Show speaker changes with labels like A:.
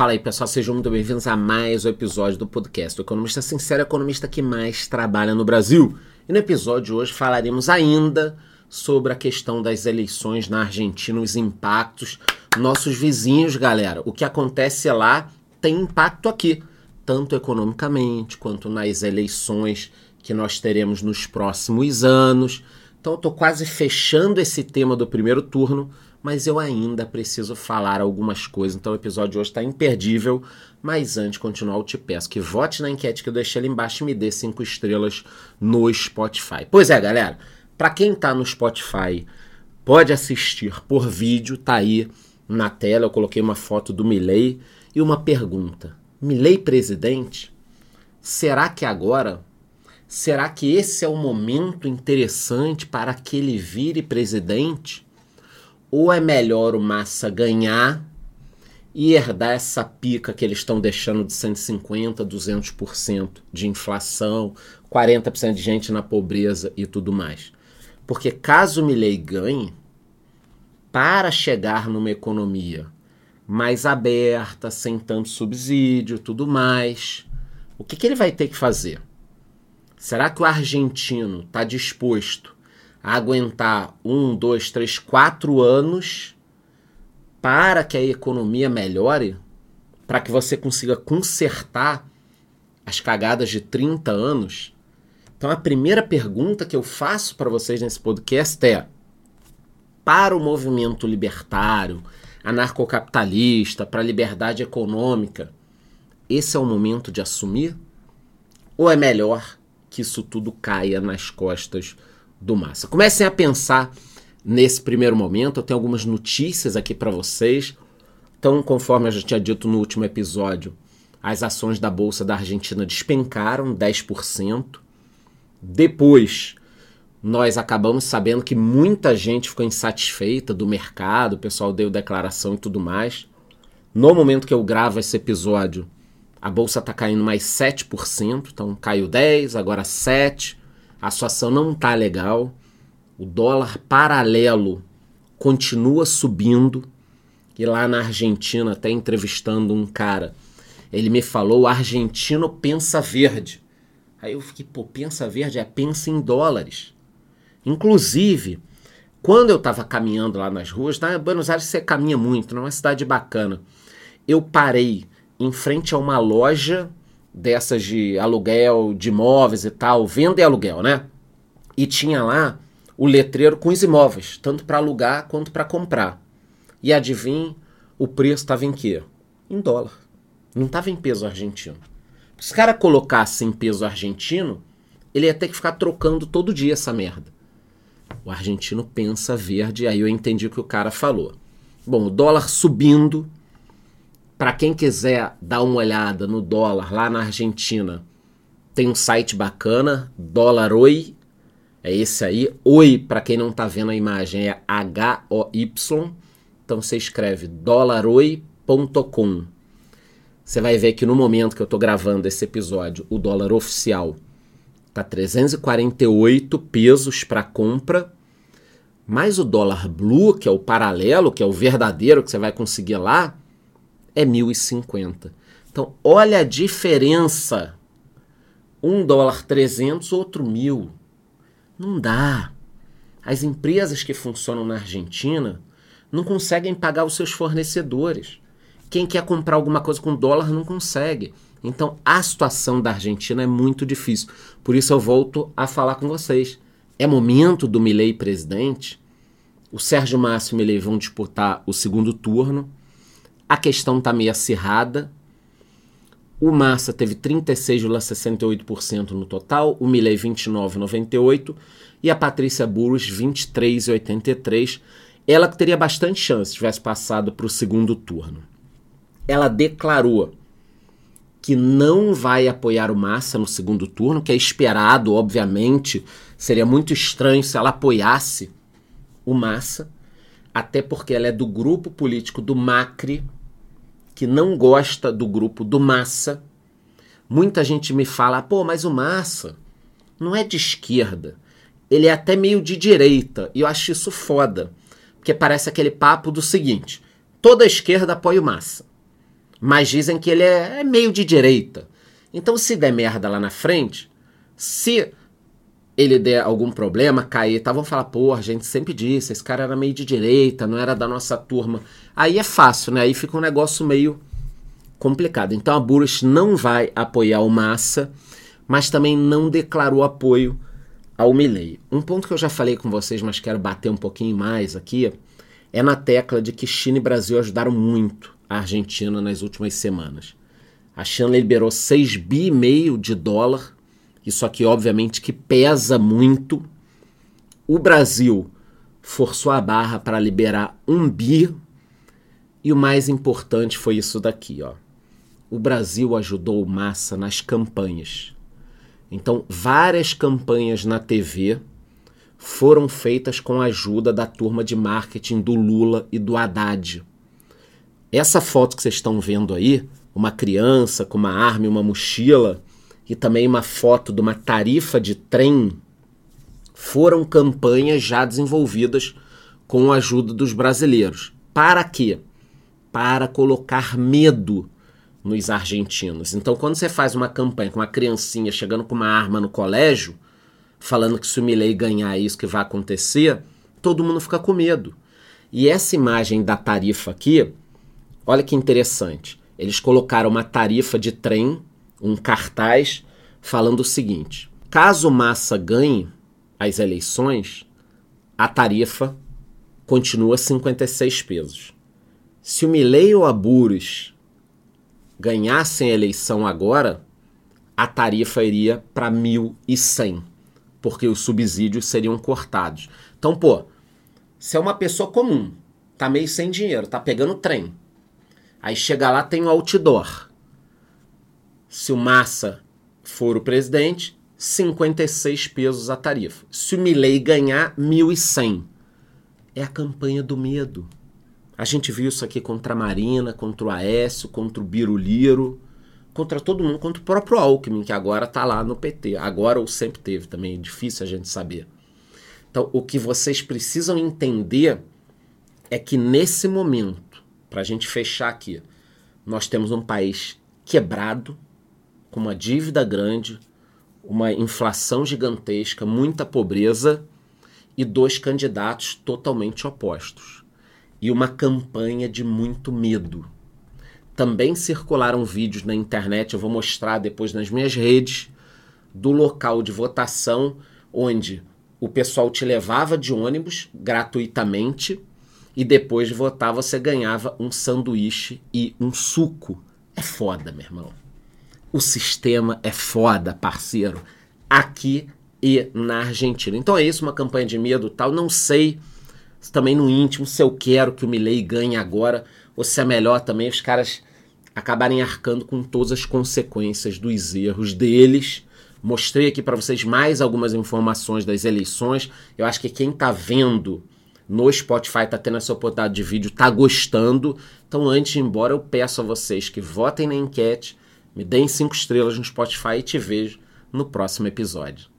A: Fala aí, pessoal, sejam muito bem-vindos a mais um episódio do podcast do Economista Sincero, economista que mais trabalha no Brasil. E no episódio de hoje falaremos ainda sobre a questão das eleições na Argentina, os impactos. Nossos vizinhos, galera, o que acontece lá tem impacto aqui, tanto economicamente quanto nas eleições que nós teremos nos próximos anos. Então, eu estou quase fechando esse tema do primeiro turno mas eu ainda preciso falar algumas coisas. Então o episódio de hoje está imperdível. Mas antes de continuar, eu te peço que vote na enquete que eu deixei ali embaixo e me dê cinco estrelas no Spotify. Pois é, galera. Para quem está no Spotify, pode assistir por vídeo, tá aí na tela. Eu coloquei uma foto do Milley e uma pergunta: Milley presidente? Será que agora? Será que esse é o momento interessante para que ele vire presidente? Ou é melhor o Massa ganhar e herdar essa pica que eles estão deixando de 150%, 200% de inflação, 40% de gente na pobreza e tudo mais. Porque caso o Milley ganhe, para chegar numa economia mais aberta, sem tanto subsídio tudo mais, o que, que ele vai ter que fazer? Será que o argentino está disposto aguentar um, dois, três, quatro anos para que a economia melhore, para que você consiga consertar as cagadas de 30 anos. Então a primeira pergunta que eu faço para vocês nesse podcast é: para o movimento libertário, anarcocapitalista, para a liberdade econômica, esse é o momento de assumir? Ou é melhor que isso tudo caia nas costas do Massa. Comecem a pensar nesse primeiro momento. Eu tenho algumas notícias aqui para vocês. Então, conforme eu já tinha dito no último episódio, as ações da Bolsa da Argentina despencaram 10%. Depois, nós acabamos sabendo que muita gente ficou insatisfeita do mercado, o pessoal deu declaração e tudo mais. No momento que eu gravo esse episódio, a bolsa está caindo mais 7%, então caiu 10, agora 7 a situação não está legal, o dólar paralelo continua subindo. E lá na Argentina, até entrevistando um cara, ele me falou: argentino pensa verde. Aí eu fiquei, pô, pensa verde é pensa em dólares. Inclusive, quando eu estava caminhando lá nas ruas, na Buenos Aires você caminha muito, não é uma cidade bacana. Eu parei em frente a uma loja dessas de aluguel de imóveis e tal, venda e aluguel, né? E tinha lá o letreiro com os imóveis, tanto para alugar quanto para comprar. E adivinhe, o preço estava em quê? Em dólar. Não estava em peso argentino. Se o cara colocasse em peso argentino, ele ia ter que ficar trocando todo dia essa merda. O argentino pensa verde, aí eu entendi o que o cara falou. Bom, o dólar subindo, para quem quiser dar uma olhada no dólar lá na Argentina, tem um site bacana, Dólar Oi. É esse aí. Oi, para quem não está vendo a imagem, é H-O-Y. Então você escreve dolaroi.com. Você vai ver que no momento que eu estou gravando esse episódio, o dólar oficial tá 348 pesos para compra, mais o dólar blue, que é o paralelo, que é o verdadeiro que você vai conseguir lá, é 1.050. Então, olha a diferença. Um dólar 300, outro mil. Não dá. As empresas que funcionam na Argentina não conseguem pagar os seus fornecedores. Quem quer comprar alguma coisa com dólar não consegue. Então a situação da Argentina é muito difícil. Por isso eu volto a falar com vocês. É momento do Milei presidente. O Sérgio Massa e o Milei vão disputar o segundo turno. A questão está meio acirrada. O Massa teve 36,68% no total, o Milley 29,98% e a Patrícia Burros 23,83%. Ela que teria bastante chance se tivesse passado para o segundo turno. Ela declarou que não vai apoiar o Massa no segundo turno, que é esperado, obviamente. Seria muito estranho se ela apoiasse o Massa, até porque ela é do grupo político do Macri, que não gosta do grupo do Massa. Muita gente me fala, pô, mas o Massa não é de esquerda. Ele é até meio de direita. E eu acho isso foda. Porque parece aquele papo do seguinte: toda esquerda apoia o Massa. mas dizem que ele é, é meio de direita. Então, se der merda lá na frente, se ele der algum problema, cair, tá, vão falar, pô, a gente sempre disse, esse cara era meio de direita, não era da nossa turma. Aí é fácil, né? Aí fica um negócio meio complicado. Então a Burris não vai apoiar o Massa, mas também não declarou apoio ao Milley. Um ponto que eu já falei com vocês, mas quero bater um pouquinho mais aqui, é na tecla de que China e Brasil ajudaram muito a Argentina nas últimas semanas. A China liberou 6 bi e meio de dólar isso aqui, obviamente, que pesa muito. O Brasil forçou a barra para liberar um bi. E o mais importante foi isso daqui, ó. O Brasil ajudou Massa nas campanhas. Então, várias campanhas na TV foram feitas com a ajuda da turma de marketing do Lula e do Haddad. Essa foto que vocês estão vendo aí, uma criança com uma arma e uma mochila, e também uma foto de uma tarifa de trem foram campanhas já desenvolvidas com a ajuda dos brasileiros. Para quê? Para colocar medo nos argentinos. Então, quando você faz uma campanha com uma criancinha chegando com uma arma no colégio, falando que se o Milley ganhar isso que vai acontecer, todo mundo fica com medo. E essa imagem da tarifa aqui, olha que interessante. Eles colocaram uma tarifa de trem um cartaz falando o seguinte: caso Massa ganhe as eleições, a tarifa continua 56 pesos. Se o Milley ou a Burris ganhassem a eleição agora, a tarifa iria para 1.100, porque os subsídios seriam cortados. Então, pô, se é uma pessoa comum, tá meio sem dinheiro, tá pegando trem, aí chega lá tem um outdoor se o Massa for o presidente, 56 pesos a tarifa. Se o Milley ganhar, 1.100. É a campanha do medo. A gente viu isso aqui contra a Marina, contra o Aécio, contra o Biruliro, contra todo mundo, contra o próprio Alckmin, que agora está lá no PT. Agora ou sempre teve também, é difícil a gente saber. Então, o que vocês precisam entender é que nesse momento, para a gente fechar aqui, nós temos um país quebrado, com uma dívida grande, uma inflação gigantesca, muita pobreza e dois candidatos totalmente opostos. E uma campanha de muito medo. Também circularam vídeos na internet, eu vou mostrar depois nas minhas redes, do local de votação onde o pessoal te levava de ônibus gratuitamente e depois de votar você ganhava um sanduíche e um suco. É foda, meu irmão. O sistema é foda, parceiro, aqui e na Argentina. Então é isso, uma campanha de medo tal. Não sei também no íntimo se eu quero que o Milley ganhe agora ou se é melhor também os caras acabarem arcando com todas as consequências dos erros deles. Mostrei aqui para vocês mais algumas informações das eleições. Eu acho que quem está vendo no Spotify, está tendo essa oportunidade de vídeo, está gostando. Então, antes de ir embora, eu peço a vocês que votem na enquete me deem cinco estrelas no Spotify e te vejo no próximo episódio.